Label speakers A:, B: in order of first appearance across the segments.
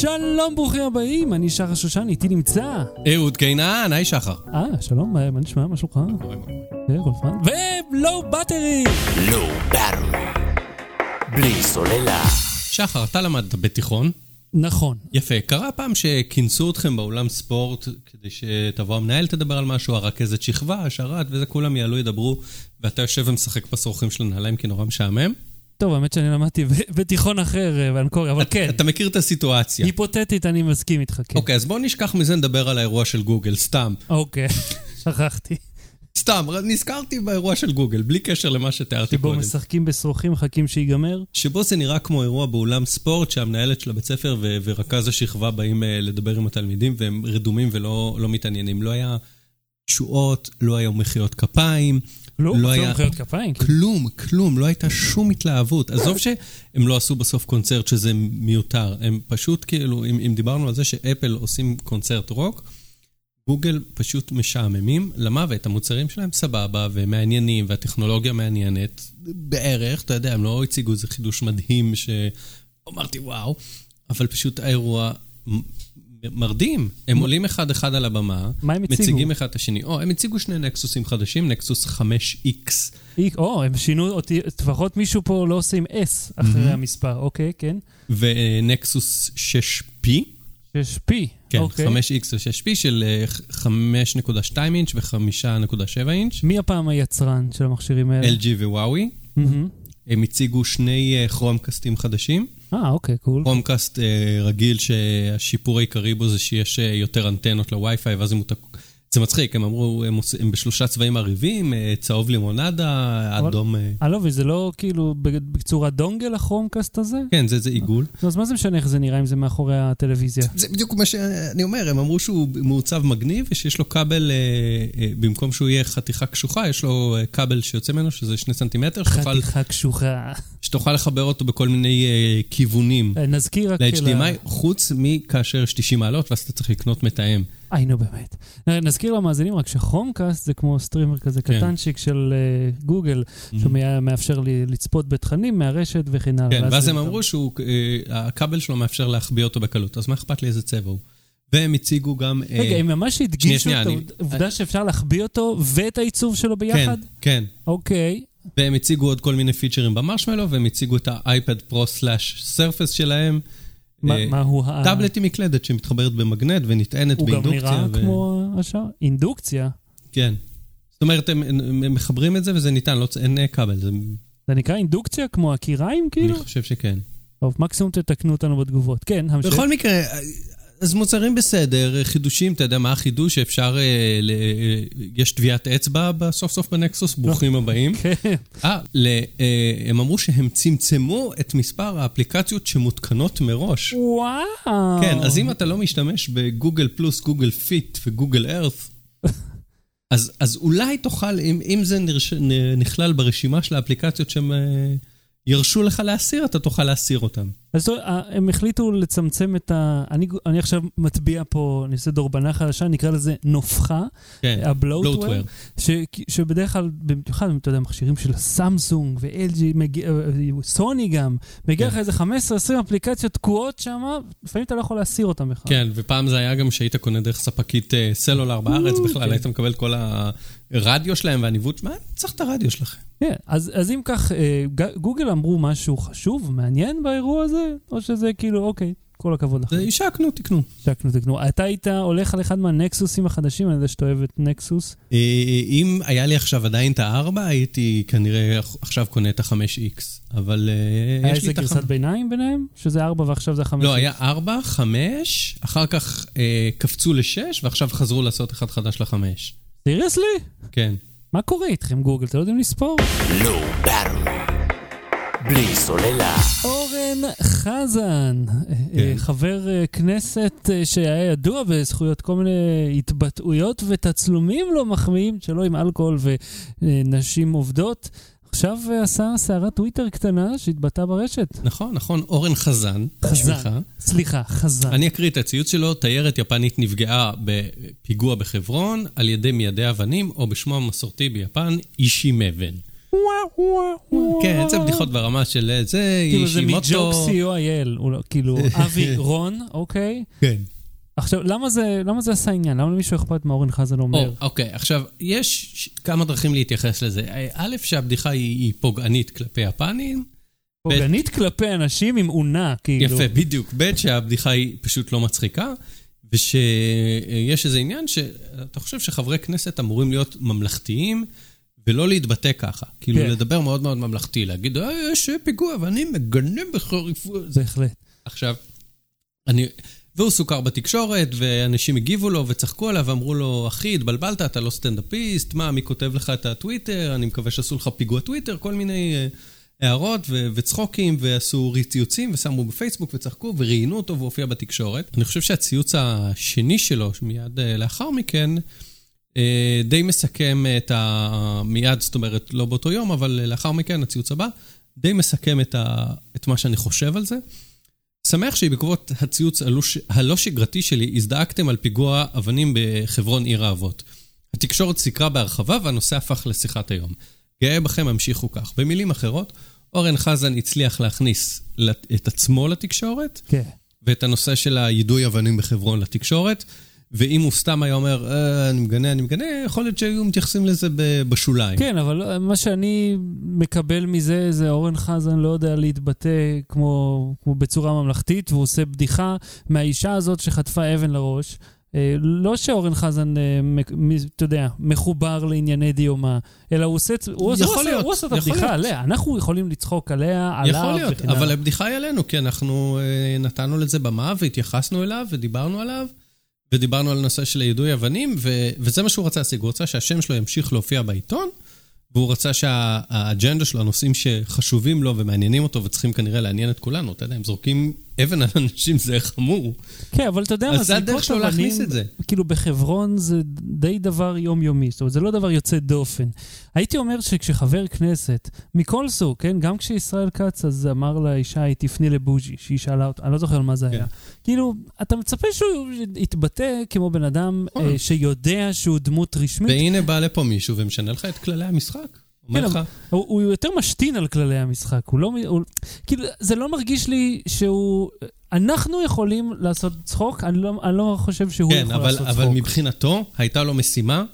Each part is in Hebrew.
A: שלום, ברוכים הבאים, אני שחר שושן, איתי נמצא.
B: אהוד קינן, היי שחר.
A: אה, שלום, מה מה נשמע? מה שלומך? כל הזמן. ולואו בטרי!
C: לואו בטרי. בלי סוללה.
B: שחר, אתה למדת בתיכון.
A: נכון.
B: יפה. קרה פעם שכינסו אתכם באולם ספורט כדי שתבוא המנהל תדבר על משהו, הרכזת שכבה, השרת, וזה, כולם יעלו, ידברו, ואתה יושב ומשחק בשרוכים של הנעליים כי נורא משעמם.
A: טוב, האמת שאני למדתי בתיכון אחר, אה, באנקורי, אבל כן.
B: אתה מכיר את הסיטואציה.
A: היפותטית, אני מסכים איתך, כן.
B: אוקיי, אז בוא נשכח מזה, נדבר על האירוע של גוגל, סתם.
A: אוקיי, שכחתי.
B: סתם, נזכרתי באירוע של גוגל, בלי קשר למה שתיארתי
A: שבו
B: קודם.
A: משחקים בשרוכים, מחכים שיגמר.
B: שבו זה נראה כמו אירוע באולם ספורט, שהמנהלת של הבית ספר ו- ורכז השכבה באים אה, לדבר עם התלמידים, והם רדומים ולא לא מתעניינים. לא היה תשואות, לא היו מחיאות כפיים.
A: לא,
B: לא
A: אפילו
B: היה-
A: מחיאות כפיים.
B: כלום, כלום, לא הייתה שום התלהבות. עזוב שהם לא עשו בסוף קונצרט שזה מיותר, הם פשוט כאילו, אם, אם דיברנו על זה שאפל עושים קונצרט רוק, גוגל פשוט משעממים למוות, המוצרים שלהם סבבה ומעניינים והטכנולוגיה מעניינת בערך, אתה יודע, הם לא הציגו איזה חידוש מדהים שאמרתי וואו, אבל פשוט האירוע מרדים. הם עולים אחד-אחד על הבמה,
A: מה הם הציגו?
B: מציגים אחד את השני. או, הם הציגו שני נקסוסים חדשים, נקסוס 5X.
A: אי- או, הם שינו אות, לפחות מישהו פה לא עושה עם S אחרי המספר, אוקיי, כן.
B: ונקסוס 6P,
A: יש P,
B: כן,
A: אוקיי.
B: 5X ו-6P של אה, 5.2 אינץ' ו-5.7 אינץ',
A: מי הפעם היצרן של המכשירים האלה?
B: LG ווואוי.
A: מהמם.
B: הם הציגו שני אה, כרומקאסטים חדשים.
A: אה, אוקיי, cool.
B: כרומקאסט אה, רגיל שהשיפור העיקרי בו זה שיש אה, יותר אנטנות לווי-פיי, ואז הם... מותק- זה מצחיק, הם אמרו, הם, עוש- הם בשלושה צבעים עריבים, אה, צהוב לימונדה,
A: אבל-
B: אדום... אה,
A: לא, וזה לא כאילו בצורת דונגל הכרומקאסט הזה?
B: כן, זה, זה עיגול.
A: אז מה זה משנה איך זה נראה אם זה מאחורי הטלוויזיה?
B: זה בדיוק מה שאני אומר, הם אמרו שהוא מעוצב מגניב ושיש לו כבל, אה, אה, במקום שהוא יהיה חתיכה קשוחה, יש לו כבל שיוצא ממנו, שזה שני סנטימטר, שתוכל,
A: חתיכה קשוחה.
B: שתוכל לחבר אותו בכל מיני אה, כיוונים
A: אה, נזכיר רק...
B: ל-HDMI, חוץ מכאשר יש 90 מעלות, ואז אתה צריך לקנות מתאם.
A: היי, נו באמת. נ- נזכיר למאזינים רק ש Chromecast זה כמו streamer כזה
B: כן.
A: קטנצ'יק של אה, גוגל, שמאפשר לי לצפות בתכנים מהרשת וכן הלאה.
B: כן, ואז הם אמרו שהכבל שלו מאפשר להחביא אותו בקלות, אז מה אכפת לי איזה צבע הוא? והם הציגו גם... אה,
A: רגע, הם ממש הדגישו את
B: אני-
A: העובדה שאפשר להחביא אותו ואת העיצוב שלו ביחד?
B: כן, כן.
A: אוקיי.
B: והם הציגו עוד כל מיני פיצ'רים ב Marshmallow, והם הציגו את ה iPad Pro slash Surface שלהם.
A: מה
B: אה,
A: מה הוא ה...
B: טאבלט עם מקלדת שמתחברת במגנט ונטענת
A: הוא גם
B: באינדוקציה.
A: נראה כמו השאר. אינדוקציה.
B: כן. זאת אומרת, הם, מחברים את זה וזה ניתן, לא, אין אה, כבל, זה
A: נקרא אינדוקציה כמו הקיריים כאילו?
B: אני חושב שכן.
A: טוב, מקסימום תתקנו אותנו בתגובות. כן, המשך.
B: בכל מקרה, אז מוצרים בסדר, חידושים, אתה יודע מה החידוש שאפשר, אה, ל, אה, יש טביעת אצבע בסוף סוף בנקסוס, ברוכים הבאים.
A: כן.
B: אה, אה, הם אמרו שהם צמצמו את מספר האפליקציות שמותקנות מראש.
A: וואו.
B: כן, אז אם אתה לא משתמש ב Google Plus, Google Fit ו Google Earth, אז, אז אולי תוכל, אם, אם זה נרש, נכלל ברשימה של האפליקציות שהם אה, ירשו לך להסיר, אתה תוכל להסיר אותם.
A: אז אה, הם החליטו לצמצם את ה... אני, אני עכשיו מטביע פה, אני עושה דורבנה חדשה, נקרא לזה נופחה,
B: כן,
A: הבלוטוור. ש, שבדרך כלל, במיוחד, אתה יודע, מכשירים של סמסונג ו-LG, מגיע- אה, סוני גם, מגיע
B: כן.
A: לך איזה 15-20 אפליקציות תקועות שם, לפעמים אתה לא יכול להסיר אותם בכלל.
B: כן, ופעם זה היה גם שהיית קונה דרך ספקית אה, סלולר בארץ בכלל,
A: כן.
B: היית מקבל את כל הרדיו שלהם והניווט, מה, צריך את הרדיו שלכם.
A: כן, אז, אז אם כך, אה, גוגל אמרו משהו חשוב, מעניין באירוע הזה, או שזה כאילו, אוקיי, כל הכבוד לכם.
B: זה השקנו, תקנו.
A: תקנו, תקנו. אתה היית הולך על אחד מהנקסוסים החדשים, אני יודע שאתה אוהב את נקסוס.
B: אה, אם היה לי עכשיו עדיין את הארבע, הייתי כנראה עכשיו קונה את ה-5X, אבל אה,
A: היה
B: לי
A: איזה גרסת
B: החמש.
A: ביניים ביניהם? שזה 4 ועכשיו זה 5?
B: לא, היה ארבע, חמש, אחר כך אה, קפצו לשש, ועכשיו חזרו לעשות אחד חדש לחמש.
A: סיריוסלי?
B: כן.
A: מה קורה איתכם גוגל? אתם לא יודעים לספור?
C: בטרי. בלי סוללה.
A: אורן חזן, אה, חבר אה, כנסת אה, שהיה ידוע בזכויות כל מיני התבטאויות ותצלומים לא מחמיאים שלו עם אלכוהול ונשים עובדות. עכשיו אה, עשה סערת טוויטר קטנה שהתבטאה ברשת.
B: נכון, נכון, אורן חזן.
A: חזן.
B: שמך.
A: סליחה, חזן.
B: אני אקריא את הציוץ שלו, תיירת יפנית נפגעה בפיגוע בחברון על ידי מיידי אבנים, או בשמו המסורתי ביפן, אישי מבן. כן, זה בדיחות ברמה של אה, זה,
A: כאילו זה
B: אישימוטו.
A: מג'וק co.il, הוא לא- כאילו אבי רון, אוקיי?
B: כן.
A: עכשיו, למה זה, למה זה עשה עניין? למה למישהו אכפת מה אורן חזן אומר?
B: או, אוקיי, עכשיו, יש כמה דרכים להתייחס לזה. א', שהבדיחה היא היא פוגענית כלפי יפנים.
A: פוגענית כלפי אנשים עם אונה, כאילו.
B: יפה, בדיוק. ב', שהבדיחה היא פשוט לא מצחיקה, ושיש איזה עניין שאתה חושב שחברי כנסת אמורים להיות ממלכתיים. ולא להתבטא ככה. כאילו,
A: כן.
B: לדבר מאוד מאוד ממלכתי, להגיד, אה, יש פיגוע ואני מגנה בחריפות.
A: בהחלט.
B: עכשיו, אני... והוא סוכר בתקשורת, ואנשים הגיבו לו וצחקו עליו ואמרו לו, אחי, התבלבלת, אתה לא סטנדאפיסט, מה, מי כותב לך את הטוויטר, אני מקווה שעשו לך פיגוע טוויטר, כל מיני אה, הערות ו- וצחוקים, ועשו ציוצים, ושמו בפייסבוק וצחקו, וראיינו אותו והוא הופיע בתקשורת. אני חושב שהציוץ השני שלו, מיד אה, לאחר מכן, אה, די מסכם את ה... מיד, זאת אומרת, לא באותו יום, אבל לאחר מכן, הציוץ הבא, די מסכם את, ה... את מה שאני חושב על זה. שמח שבעקבות הציוץ הלא, שגרתי שלי, הזדעקתם על פיגוע אבנים בחברון עיר האבות. התקשורת סיקרה בהרחבה והנושא הפך לשיחת היום. גאה בכם, המשיכו כך. במילים אחרות, אורן חזן הצליח להכניס את עצמו לתקשורת,
A: כן.
B: ואת הנושא של היידוי אבנים בחברון לתקשורת, ואם הוא סתם היה אומר, אה, אני מגנה, אני מגנה, יכול להיות שהיו מתייחסים לזה בשוליים.
A: כן, אבל מה שאני מקבל מזה, זה אורן חזן לא יודע להתבטא כמו, כמו בצורה ממלכתית, והוא עושה בדיחה מהאישה הזאת שחטפה אבן לראש. אה, לא שאורן חזן, אה, אתה יודע, מחובר לענייני דיומא, אלא הוא עושה, הוא עושה, הוא
B: להיות,
A: עושה את הבדיחה
B: להיות.
A: עליה. אנחנו יכולים לצחוק עליה, עליו
B: יכול להיות. אבל הבדיחה היא עלינו, כי אנחנו אה, נתנו לזה במה והתייחסנו אליו ודיברנו עליו, ודיברנו על נושא של יידוי אבנים, ו- וזה מה שהוא רצה להשיג. הוא רצה שהשם שלו ימשיך להופיע בעיתון, והוא רצה שהאג'נדה שלו, הנושאים שחשובים לו ומעניינים אותו וצריכים כנראה לעניין את כולנו, אתה יודע, הם זורקים אבן על אנשים, זה חמור.
A: כן, אבל אתה יודע מה,
B: זה הדרך שלו להכניס את זה.
A: כאילו בחברון זה די דבר יומיומי, זאת אומרת, זה לא דבר יוצא דופן. הייתי אומר שכשחבר כנסת, מכל סוג, כן, גם כשישראל כץ אז אמר לאישה, היא תפני לבוז'י, שהיא שאלה אותה, אני לא זוכר על מה זה
B: כן.
A: היה. כאילו, אתה מצפה שהוא יתבטא כמו בן אדם
B: נכון.
A: אה, שיודע שהוא דמות רשמית.
B: והנה בא לפה מישהו ומשנה לך את כללי המשחק.
A: כן, הוא, הוא יותר משתין על כללי המשחק, הוא לא... הוא, כאילו, זה לא מרגיש לי שהוא... אנחנו יכולים לעשות צחוק, אני לא, אני לא חושב שהוא
B: כן,
A: יכול
B: אבל,
A: לעשות
B: אבל
A: צחוק.
B: מבחינתו, הייתה לו משימה,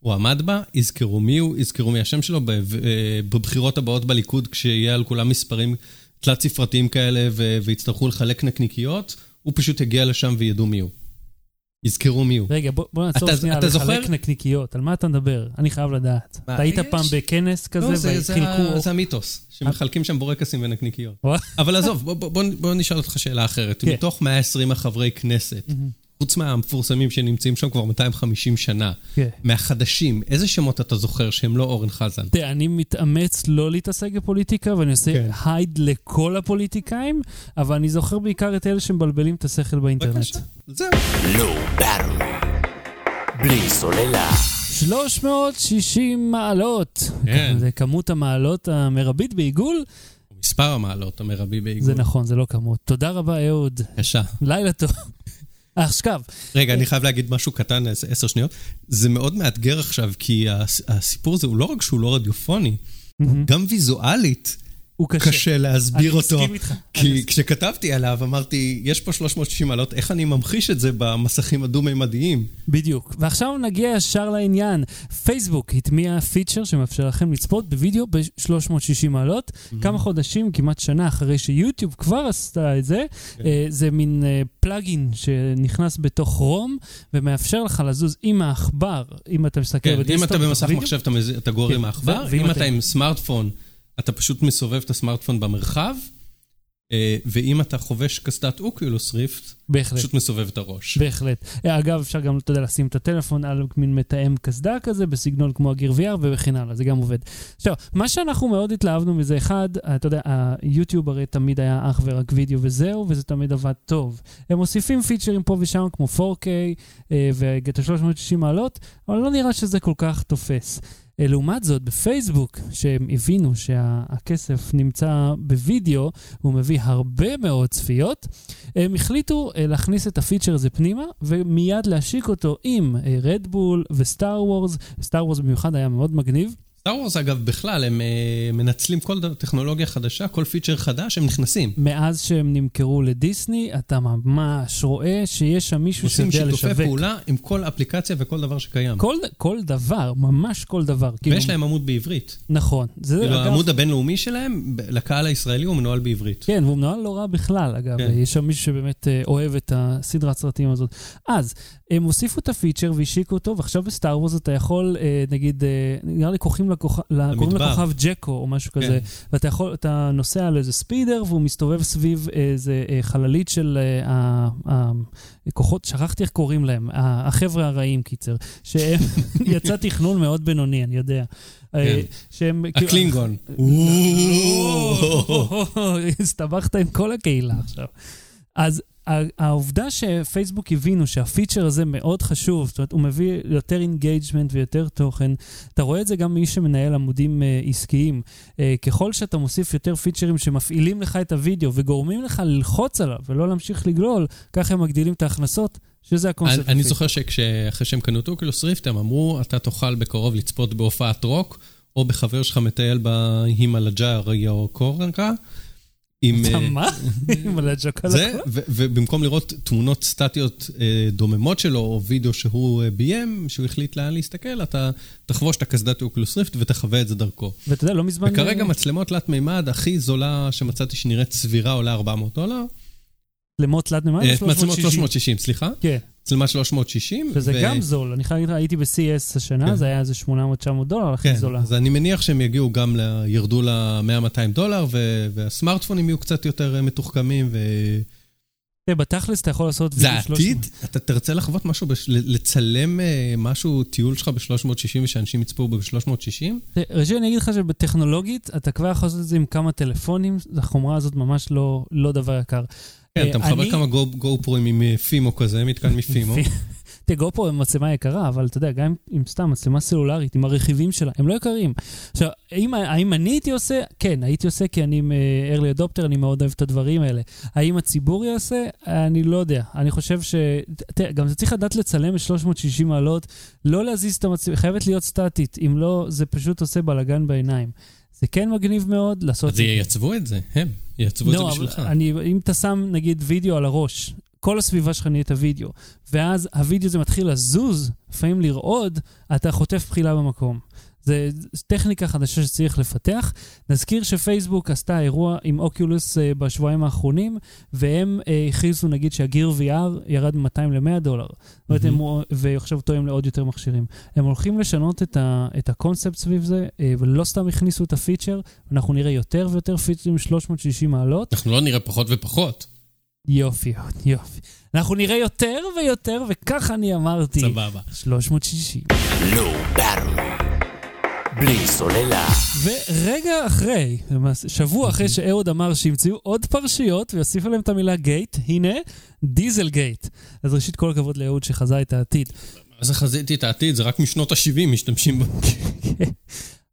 B: הוא עמד בה, יזכרו מי הוא, יזכרו מי השם שלו, אה, בבחירות הבאות בליכוד, כשיהיה על כולם מספרים תלת ספרתיים כאלה ויצטרכו לחלק נקניקיות, הוא פשוט יגיע לשם וידעו מי הוא. יזכרו מי הוא.
A: רגע, בוא, בוא נעצור
B: אתה-
A: שנייה
B: אתה
A: לחלק
B: זוכר?
A: נקניקיות. על מה אתה מדבר? אני חייב לדעת.
B: מה,
A: אתה היית
B: יש-
A: פעם בכנס כזה
B: לא, זה, זה,
A: וחילקו...
B: ה- זה המיתוס, שמחלקים שם בורקסים ונקניקיות. אבל עזוב, בוא, בוא, בוא, בוא נשאל אותך שאלה אחרת.
A: כן.
B: מתוך 120 החברי כנסת, חוץ מהמפורסמים שנמצאים שם כבר 250 שנה,
A: כן.
B: מהחדשים, איזה שמות אתה זוכר שהם לא אורן חזן?
A: תראה, אני מתאמץ לא להתעסק בפוליטיקה, ואני עושה
B: כן.
A: הייד לכל הפוליטיקאים, אבל אני זוכר בעיקר את אלה שמבלבלים את השכל באינטרנט.
B: בבקשה. זהו.
C: לא ברמי. בלי סוללה.
A: 360 מעלות.
B: כן.
A: זה כמות המעלות המרבית בעיגול?
B: מספר המעלות המרבי בעיגול.
A: זה נכון, זה לא כמות. תודה רבה, אהוד.
B: בבקשה.
A: לילה טוב. עכשיו,
B: רגע, אני חייב להגיד משהו קטן, עשר- שניות. זה מאוד מאתגר עכשיו, כי הס- הסיפור הזה הוא לא רק שהוא לא רדיופוני, גם ויזואלית
A: הוא קשה.
B: קשה להסביר
A: אני
B: אותו.
A: מסכים איתך. אני
B: כי
A: מסכים.
B: כשכתבתי עליו, אמרתי, יש פה 360 מעלות, איך אני ממחיש את זה במסכים הדו-מימדיים?
A: בדיוק. ועכשיו נגיע ישר לעניין. פייסבוק הטמיע פיצ'ר שמאפשר לכם לצפות בווידאו ב-360 מעלות. כמה חודשים, כמעט שנה אחרי שיוטיוב כבר עשתה את זה. אה, זה מין אה, פלאגין שנכנס בתוך רום ומאפשר לך לזוז עם העכבר, אם אתה מסתכל
B: כן, אם
A: ב desktop
B: אתה במסך. מחשב, אתה מז- אתה גורר
A: כן,
B: עם העכבר,
A: ואם אתה
B: עם סמארטפון, אתה פשוט מסובב את הסמארטפון במרחב, אה, ואם אתה חובש קסדת Oculus Rift,
A: בהחלט.
B: פשוט מסובב את הראש.
A: בהחלט. אה, אגב, אפשר גם, אתה יודע, לשים את הטלפון על מין מתאם קסדה כזה, בסגנון כמו ה Gear VR וכן הלאה, זה גם עובד. עכשיו, מה שאנחנו מאוד התלהבנו מזה, אחד, אתה יודע, היוטיוב הרי תמיד היה אך ורק וידאו וזהו, וזה תמיד עבד טוב. הם מוסיפים פיצ'רים פה ושם, כמו 4K אה, ואת ה-360 מעלות, אבל לא נראה שזה כל כך תופס. אה, לעומת זאת, בפייסבוק, שהם הבינו שהכסף נמצא בווידאו, הוא מביא הרבה מאוד צפיות, הם החליטו אה, להכניס את הפיצ'ר הזה פנימה, ומיד להשיק אותו עם Red Bull ו Star Wars. Star Wars במיוחד היה מאוד מגניב.
B: Star Wars, אגב, בכלל, הם אה, מנצלים כל טכנולוגיה חדשה, כל פיצ'ר חדש, הם נכנסים.
A: מאז שהם נמכרו לדיסני, אתה ממש רואה שיש שם מישהו
B: עושים
A: שיודע
B: שיתופי
A: לשווק.
B: פעולה עם כל אפליקציה וכל דבר שקיים.
A: כל, כל דבר, ממש כל דבר. כאילו,
B: ויש להם עמוד בעברית.
A: נכון. זה,
B: כאילו,
A: אגב,
B: העמוד הבינלאומי שלהם, לקהל הישראלי הוא מנוהל בעברית.
A: כן, והוא מנוהל לא רע בכלל, אגב.
B: כן.
A: יש שם מישהו שבאמת אה, אוהב את הסדרת סרטים הזאת. אז, הם הוסיפו את הפיצ'ר והשיקו אותו, ועכשיו בסטאר וורס אתה יכול, אה, נגיד, אה, נראה לי לכוכב, קוראים. לכוכב ג'קו או משהו
B: כן.
A: כזה, ואתה יכול, אתה נוסע על איזה speeder, והוא מסתובב סביב איזה אה, חללית של אה, ה- ה- הכוחות, שכחתי איך קוראים להם, ה- החבר'ה הרעים, קיצר, שהם, יצא תכנון מאוד בינוני, אני יודע. אה,
B: כן.
A: שהם... כאילו-
B: הקלינגון.
A: הסתבכת עם כל הקהילה עכשיו. אז העובדה שפייסבוק הבינו שהפיצ'ר הזה מאוד חשוב, זאת אומרת, הוא מביא יותר engagement ויותר תוכן, אתה רואה את זה גם מי שמנהל עמודים אה, עסקיים. אה, ככל שאתה מוסיף יותר פיצ'רים שמפעילים לך את הוידאו וגורמים לך ללחוץ עליו ולא להמשיך לגלול, ככה הם מגדילים את ההכנסות, שזה הקונספט.
B: אני, אני. זוכר שאחרי שהם קנו את אוקולוס ריפט, הם אמרו, אתה תוכל בקרוב לצפות בהופעת רוק, או בחבר שלך מטייל בהימלג'ארי או קורנקה. עם,
A: אתה
B: אה,
A: מה? עם הלג'קה
B: זה, ו- ובמקום לראות תמונות סטטיות אה, דוממות שלו, או וידאו שהוא אה, ביים, שהוא החליט לאן להסתכל, אתה תחבוש את הקסדת אוקולוס ריפט ותחווה את זה דרכו.
A: ואתה יודע, לא מזמן...
B: וכרגע מצלמות תלת מימד הכי זולה שמצאתי שנראית סבירה עולה 400 דולר.
A: מצלמות תלת מימד?
B: מצלמות
A: 360?
B: 360, סליחה.
A: כן.
B: מצלמה 360.
A: שזה
B: ו-
A: גם זול, אני חייב להגיד לך, הייתי ב-CS השנה,
B: כן.
A: זה היה איזה 800-900 דולר, הכי
B: כן,
A: זולה.
B: אז אני מניח שהם יגיעו גם, ל... ירדו ל-100-200 דולר, ו... והסמארטפונים יהיו קצת יותר אה, מתוחכמים, ו...
A: תראה, בתכלס אתה יכול לעשות
B: זה
A: וידאו 300.
B: העתיד? אתה תרצה לחוות משהו, לצלם אה, משהו, טיול שלך ב-360 ושאנשים יצפו בו ב-360?
A: תראה, ראשית, אני אגיד לך שבטכנולוגית, אתה כבר יכול לעשות את זה עם כמה טלפונים, החומרה הזאת ממש לא, לא דבר יקר.
B: כן,
A: אה,
B: אתה מחבר
A: אני-
B: כמה גו- גו פרוים עם אה, פימו כזה, מתקן מפימו.
A: תראה, גופרו הם מצלמה יקרה, אבל אתה יודע, גם עם- סתם מצלמה סלולרית, עם הרכיבים שלה, הם לא יקרים. עכשיו, האם, האם אני הייתי עושה? כן, הייתי עושה כי אני אה, early adopter, אני מאוד אוהב את הדברים האלה. האם הציבור יעשה? אני לא יודע. אני חושב ש... תראה, גם זה צריך לדעת לצלם ב-360 מעלות, לא להזיז את המצלמה, חייבת להיות סטטית, אם לא, זה פשוט עושה בלאגן בעיניים. זה כן מגניב מאוד לעשות
B: אז ייצבו את זה, הם. ייצבו את זה
A: לא,
B: בשבילך.
A: אני, אם אתה שם נגיד וידאו על הראש, כל הסביבה שלך נהיית וידאו, ואז הוידאו הזה מתחיל לזוז, לפעמים לרעוד, אתה חוטף בחילה במקום. זה טכניקה חדשה שצריך לפתח. נזכיר שפייסבוק עשתה אירוע עם אוקיולוס אה, בשבועיים האחרונים, והם אה, הכריזו נגיד שהגיר VR ירד מ-200 ל-100 דולר. הם, ועכשיו תואם לעוד יותר מכשירים. הם הולכים לשנות את, ה, את הקונספט סביב זה, אה, ולא סתם הכניסו את הפיצ'ר, אנחנו נראה יותר ויותר פיצ'רים 360 מעלות.
B: אנחנו לא נראה פחות ופחות.
A: יופי, יופי. אנחנו נראה יותר ויותר, וככה אני אמרתי.
B: סבבה.
A: 360.
C: לא ברור. בלי סוללה.
A: ורגע אחרי, שבוע אחרי שאהוד אמר שימצאו עוד פרשיות ויוסיפו להם את המילה גייט, הנה, דיזל גייט. אז ראשית, כל הכבוד לאהוד שחזה את העתיד.
B: אז חזיתי את העתיד, זה רק משנות ה-70 משתמשים בו.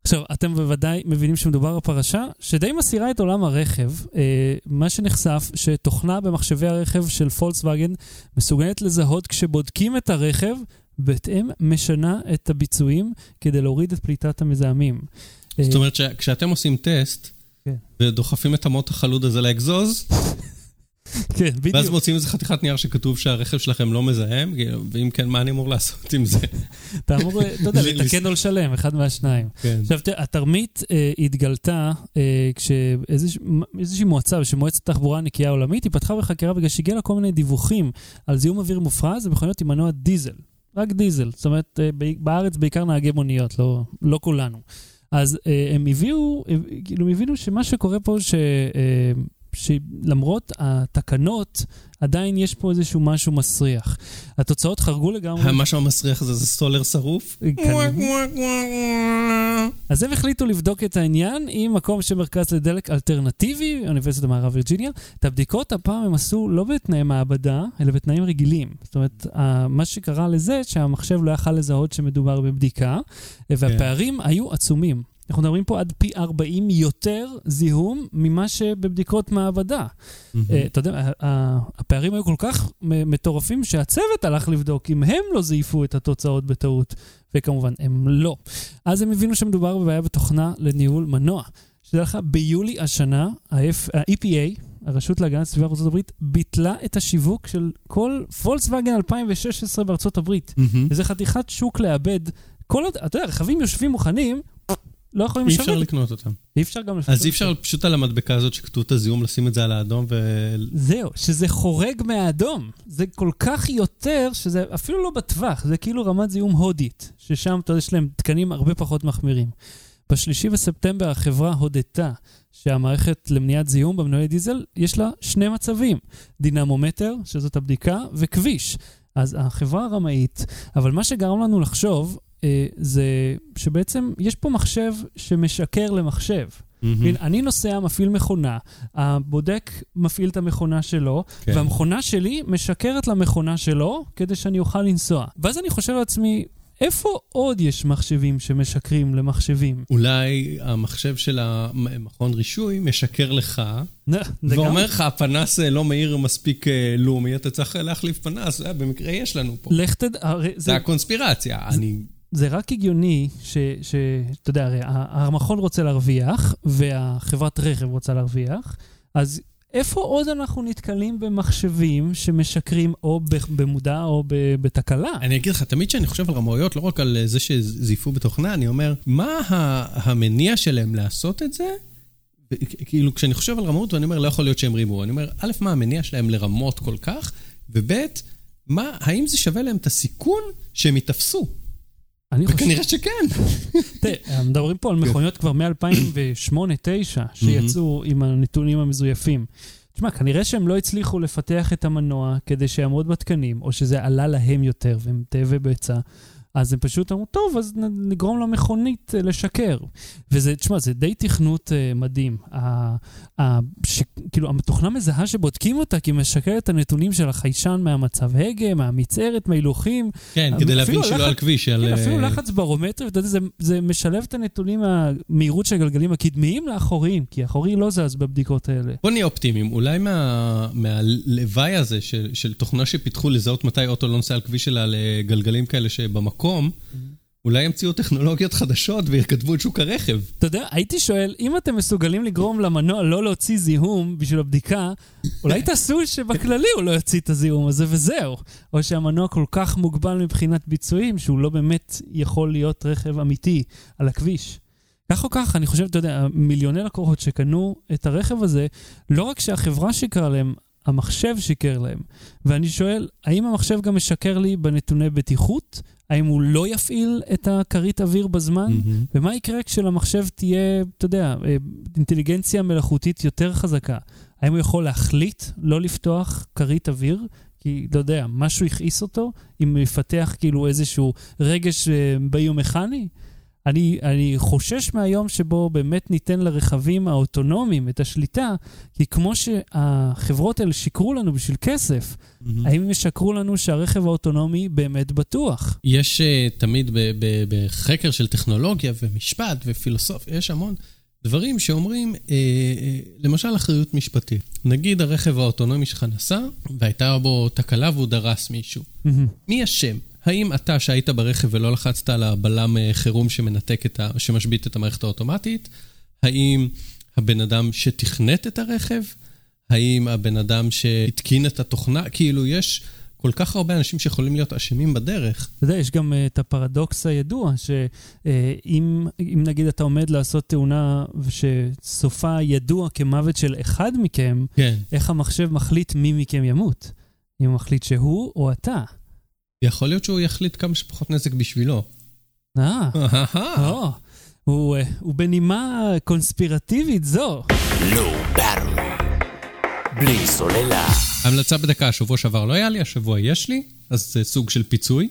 A: עכשיו, אתם בוודאי מבינים שמדובר בפרשה שדי מסירה את עולם הרכב. אה, מה שנחשף, שתוכנה במחשבי הרכב של פולקסווגן מסוגלת לזהות כשבודקים את הרכב, בהתאם משנה את הביצועים כדי להוריד את פליטת המזהמים. אה,
B: זאת אומרת שכשאתם עושים טסט,
A: כן.
B: ודוחפים את המוט החלוד הזה לאגזוז,
A: כן,
B: ואז
A: בדיוק.
B: מוצאים איזה חתיכת נייר שכתוב שהרכב שלכם לא מזהם, ואם כן, מה אני אמור לעשות עם זה?
A: אתה אמור, אתה יודע, לתקן או לשלם, אחד מהשניים.
B: כן.
A: עכשיו, תראה, התרמית אה, התגלתה אה, כשאיזושהי מועצה, שמועצת התחבורה הנקייה העולמית, היא פתחה בחקירה בגלל שהגיעה לה כל מיני דיווחים על זיהום אוויר מופרז במכוניות עם מנוע דיזל. רק דיזל. זאת אומרת, אה, בארץ בעיקר נהגי מוניות, לא, לא כולנו. אז הם הביאו, כאילו, הם הבינו שמה שקורה פה, ש... שלמרות התקנות, עדיין יש פה איזשהו משהו מסריח. התוצאות חרגו לגמרי.
B: המשהו המסריח הזה זה סולר שרוף?
A: כנראה. אז הם החליטו לבדוק את העניין עם מקום של מרכז לדלק אלטרנטיבי, אוניברסיטת מערב וירג'יניה. את הבדיקות הפעם הם עשו לא בתנאי מעבדה, אלא בתנאים רגילים. זאת אומרת, מה שקרה לזה, שהמחשב לא יכל לזהות שמדובר בבדיקה, והפערים היו עצומים. אנחנו מדברים פה עד פי 40 יותר זיהום ממה שבבדיקות מעבדה. אה, אתה יודע, הפערים היו כל כך מטורפים שהצוות הלך לבדוק אם הם לא זייפו את התוצאות בטעות, וכמובן, הם לא. אז הם הבינו שמדובר בבעיה בתוכנה לניהול מנוע. שתדע לך, ביולי השנה, ה-EPA, הרשות להגנת הסביבה בארצות הברית, ביטלה את השיווק של כל פולקסווגן 2016 בארצות הברית. וזה חתיכת שוק לאבד. כל עוד, אתה יודע, רכבים יושבים מוכנים, לא יכולים
B: אי
A: לשווק.
B: אפשר לקנות אותם.
A: אי אפשר גם
B: אז אי אפשר פשוט על המדבקה הזאת שכתוב את הזיהום, לשים את זה על האדום ו...
A: זהו, שזה חורג מהאדום. זה כל כך יותר, שזה אפילו לא בטווח, זה כאילו רמת זיהום הודית, ששם, אתה יודע, יש להם תקנים הרבה פחות מחמירים. בשלישי בספטמבר החברה הודתה שהמערכת למניעת זיהום במנועי דיזל, יש לה שני מצבים, דינמומטר, שזאת הבדיקה, וכביש. אז החברה הרמאית, אבל מה שגרם לנו לחשוב, זה שבעצם יש פה מחשב שמשקר למחשב. הנה, אני נוסע, מפעיל מכונה, הבודק מפעיל את המכונה שלו,
B: כן.
A: והמכונה שלי משקרת למכונה שלו כדי שאני אוכל לנסוע. ואז אני חושב לעצמי, איפה עוד יש מחשבים שמשקרים למחשבים?
B: אולי המחשב של המכון רישוי משקר לך, ואומר לך, הפנס אה, לא מאיר מספיק אה, לומי, אתה צריך להחליף פנס, אה, במקרה יש לנו פה.
A: לך תדע,
B: זה, הקונספירציה. אני...
A: זה רק הגיוני ש- אתה יודע, הרי המכון רוצה להרוויח, והחברת רכב רוצה להרוויח, אז איפה עוד אנחנו נתקלים במחשבים שמשקרים או במודע או בתקלה?
B: אני אגיד לך, תמיד כשאני חושב על רמאויות, לא רק על אה, זה שזייפו בתוכנה, אני אומר, מה המניע שלהם לעשות את זה? כאילו, כשאני חושב על רמאות, ואני אומר, לא יכול להיות שהם רימו. אני אומר, א', מה המניע שלהם לרמות כל כך, וב', מה, האם זה שווה להם את הסיכון שהם ייתפסו?
A: אני חושב...
B: וכנראה שכן.
A: תראה, מדברים פה על מכוניות כבר מ-2008-2009, שיצאו עם הנתונים המזויפים. תשמע, כנראה שהם לא הצליחו לפתח את המנוע כדי שיעמוד בתקנים, או שזה עלה להם יותר והם תאבי בצע. אז הם פשוט אמרו, טוב, אז נגרום למכונית אה, לשקר. וזה, תשמע, זה די תכנות uh, מדהים. ה, ה, ש, כאילו, התוכנה מזהה שבודקים אותה, כי היא משקרת את הנתונים של החיישן מהמצב הגה, מהמצערת, מההילוכים.
B: כן,
A: כדי להבין אפילו שלא על
B: על כביש, על...
A: כן, אפילו
B: אה,
A: לחץ ברומטרי, ואתה יודע, זה, זה משלב את הנתונים מהמהירות של הגלגלים הקדמיים לאחוריים, כי האחורי לא זז בבדיקות האלה.
B: בוא נהיה אופטימיים, אולי מה, מהלוואי הזה של, של תוכנה שפיתחו לזהות מתי אוטו לא נוסע על כביש שלה לגלגלים כאלה שבמקום, אולי ימציאו טכנולוגיות חדשות ויכתבו את שוק הרכב.
A: אתה יודע, הייתי שואל, אם אתם מסוגלים לגרום למנוע לא להוציא זיהום בשביל הבדיקה, אולי תעשו שבכללי הוא לא יוציא את הזיהום הזה וזהו. או שהמנוע כל כך מוגבל מבחינת ביצועים, שהוא לא באמת יכול להיות רכב אמיתי על הכביש. כך או כך, אני חושב, אתה יודע, מיליוני לקוחות שקנו את הרכב הזה, לא רק שהחברה שיקרה להם, המחשב שיקר להם. ואני שואל, האם המחשב גם משקר לי בנתוני בטיחות? האם הוא לא יפעיל את הכרית אוויר בזמן? ומה יקרה כשלמחשב תהיה, אתה יודע, אה, אינטליגנציה מלאכותית יותר חזקה? האם הוא יכול להחליט לא לפתוח כרית אוויר? כי, לא יודע, משהו הכעיס אותו? אם הוא יפתח כאילו איזשהו רגש אה, ביומכני? אני, אני חושש מהיום שבו באמת ניתן לרכבים האוטונומיים את השליטה, כי כמו שהחברות האלה שיקרו לנו בשביל כסף, האם הם ישקרו לנו שהרכב האוטונומי באמת בטוח?
B: יש uh, תמיד ב- ב- בחקר של טכנולוגיה ומשפט ופילוסופיה, יש המון דברים שאומרים, uh, uh, למשל אחריות משפטית. נגיד הרכב האוטונומי שלך נסע, והייתה בו תקלה והוא דרס מישהו. מי אשם? האם אתה שהיית ברכב ולא לחצת על הבלם אה, חירום שמנתק את ה... שמשבית את המערכת האוטומטית? האם הבן אדם שתכנת את הרכב? האם הבן אדם שהתקין את התוכנה? כאילו, יש כל כך הרבה אנשים שיכולים להיות אשמים בדרך.
A: אתה יודע, יש גם uh, את הפרדוקס הידוע, שאם אם נגיד אתה עומד לעשות תאונה שסופה ידוע כמוות של אחד מכם,
B: כן.
A: איך המחשב מחליט מי מכם ימות? אם הוא מחליט שהוא או אתה.
B: יכול להיות שהוא יחליט כמה שפחות נזק בשבילו.
A: אה, הוא, אה, הוא בנימה קונספירטיבית זו.
C: לא ברור. בלי סוללה.
B: המלצה בדקה, השבוע שעבר לא היה לי, השבוע יש לי, אז זה סוג של פיצוי.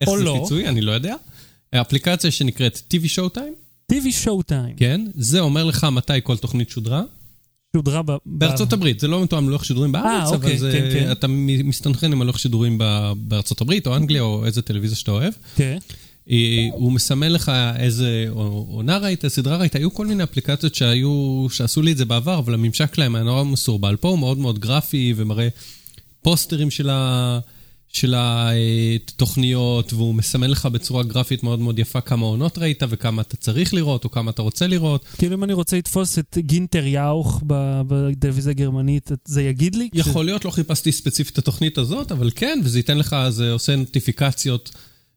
B: איך
A: או
B: זה
A: לא.
B: פיצוי? אני לא יודע. אפליקציה שנקראת TV Showtime,
A: TV Showtime.
B: כן, זה אומר לך מתי כל תוכנית שודרה.
A: שודרה ב...
B: בארצות הברית, זה לא מתואם לוח שידורים בארץ,
A: אוקיי,
B: אבל זה,
A: כן, כן.
B: אתה מסתנכרן עם הלוח שידורים בארצות הברית, או אנגליה, או איזה טלוויזיה שאתה אוהב.
A: כן.
B: אה, הוא מסמן לך איזה עונה ראית, סדרה ראית, היו כל מיני אפליקציות שהיו, שעשו לי את זה בעבר, אבל הממשק שלהם היה נורא מסורבל. פה הוא מאוד מאוד גרפי ומראה פוסטרים של, ה, של התוכניות, והוא מסמן לך בצורה גרפית מאוד מאוד יפה כמה עונות ראית וכמה אתה צריך לראות או כמה אתה רוצה לראות.
A: כאילו אם אני רוצה לתפוס את גינטר יאוך בטלוויזיה הגרמנית, זה יגיד לי?
B: יכול להיות, לא חיפשתי ספציפית את התוכנית הזאת, אבל כן, וזה ייתן לך, זה עושה נוטיפיקציות.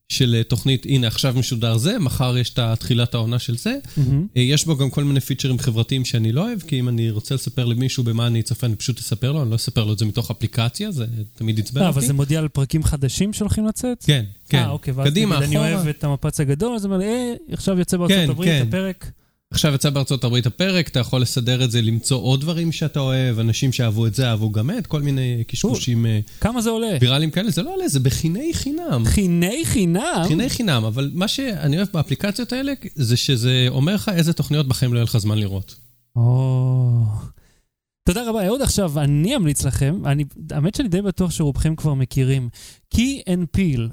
B: של תוכנית, הנה עכשיו משודר זה, מחר יש את תחילת העונה של זה. Mm-hmm. יש בו גם כל מיני פיצ'רים חברתיים שאני לא אוהב, כי אם אני רוצה לספר למישהו במה אני אצפה, אני פשוט אספר לו, אני לא אספר לו את זה מתוך אפליקציה, זה תמיד עצבן אותי.
A: אבל זה מודיע על פרקים חדשים שהולכים לצאת?
B: כן, כן.
A: אה, אוקיי, ואז נגיד אני אוהב את המפץ הגדול, אז אני אומר, אה, עכשיו יוצא בארצות כן, הברית כן. הפרק.
B: עכשיו יצא בארצות הברית הפרק, אתה יכול לסדר את זה, למצוא עוד דברים שאתה אוהב, אנשים שאהבו את זה, אהבו גם את, כל מיני קשקושים... אה,
A: כמה זה עולה?
B: ויראליים כאלה, זה לא עולה, זה בחיני חינם.
A: חיני חינם?
B: חיני חינם, אבל מה שאני אוהב באפליקציות האלה, זה שזה אומר לך איזה תוכניות בחיים לא יהיה לך זמן לראות.
A: או... תודה רבה, אהוד. עכשיו, אני אמליץ לכם, אני, האמת שאני די בטוח שרובכם כבר מכירים. Key and Peele,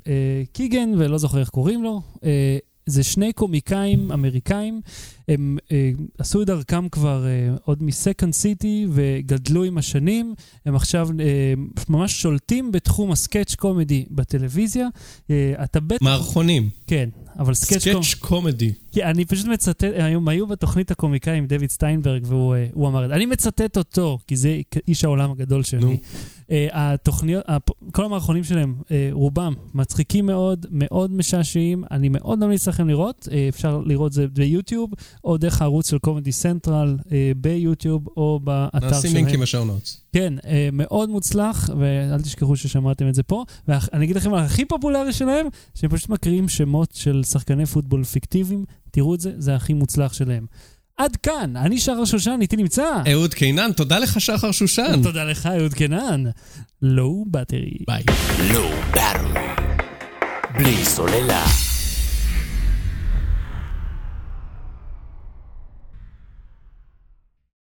A: Keegan, ולא זוכר איך קוראים לו, אה, זה שני קומיקאים אמריקאים, הם אה, עשו את דרכם כבר אה, עוד מ Second City וגדלו עם השנים, הם עכשיו אה, ממש שולטים בתחום ה sketch comedy בטלוויזיה. אה, אתה בטח...
B: מערכונים.
A: כן, אבל sketch comedy.
B: sketch comedy.
A: כן, אני פשוט מצטט, הם היו בתוכנית הקומיקאי עם דויד סטיינברג והוא אה, אמר. אני מצטט אותו, כי זה איש העולם הגדול שלי. נו. אה, התוכניות, כל המערכונים שלהם, אה, רובם מצחיקים מאוד, מאוד משעשעים. אני מאוד ממליץ לכם לראות, אפשר לראות זה ביוטיוב, או דרך הערוץ של קומדי סנטרל ביוטיוב, או באתר שלהם.
B: נשים לינקים בשעונות.
A: כן, מאוד מוצלח, ואל תשכחו ששמעתם את זה פה. ואני אגיד לכם, הכי פופולרי שלהם, שהם פשוט מקריאים שמות של שחקני פוטבול פיקטיביים. תראו את זה, זה הכי מוצלח שלהם. עד כאן, אני שחר שושן, איתי נמצא.
B: אהוד קינן, תודה לך שחר שושן.
A: תודה לך, אהוד קינן. לואו בטרי.
B: ביי.
C: לואו בטרי. בלי סוללה.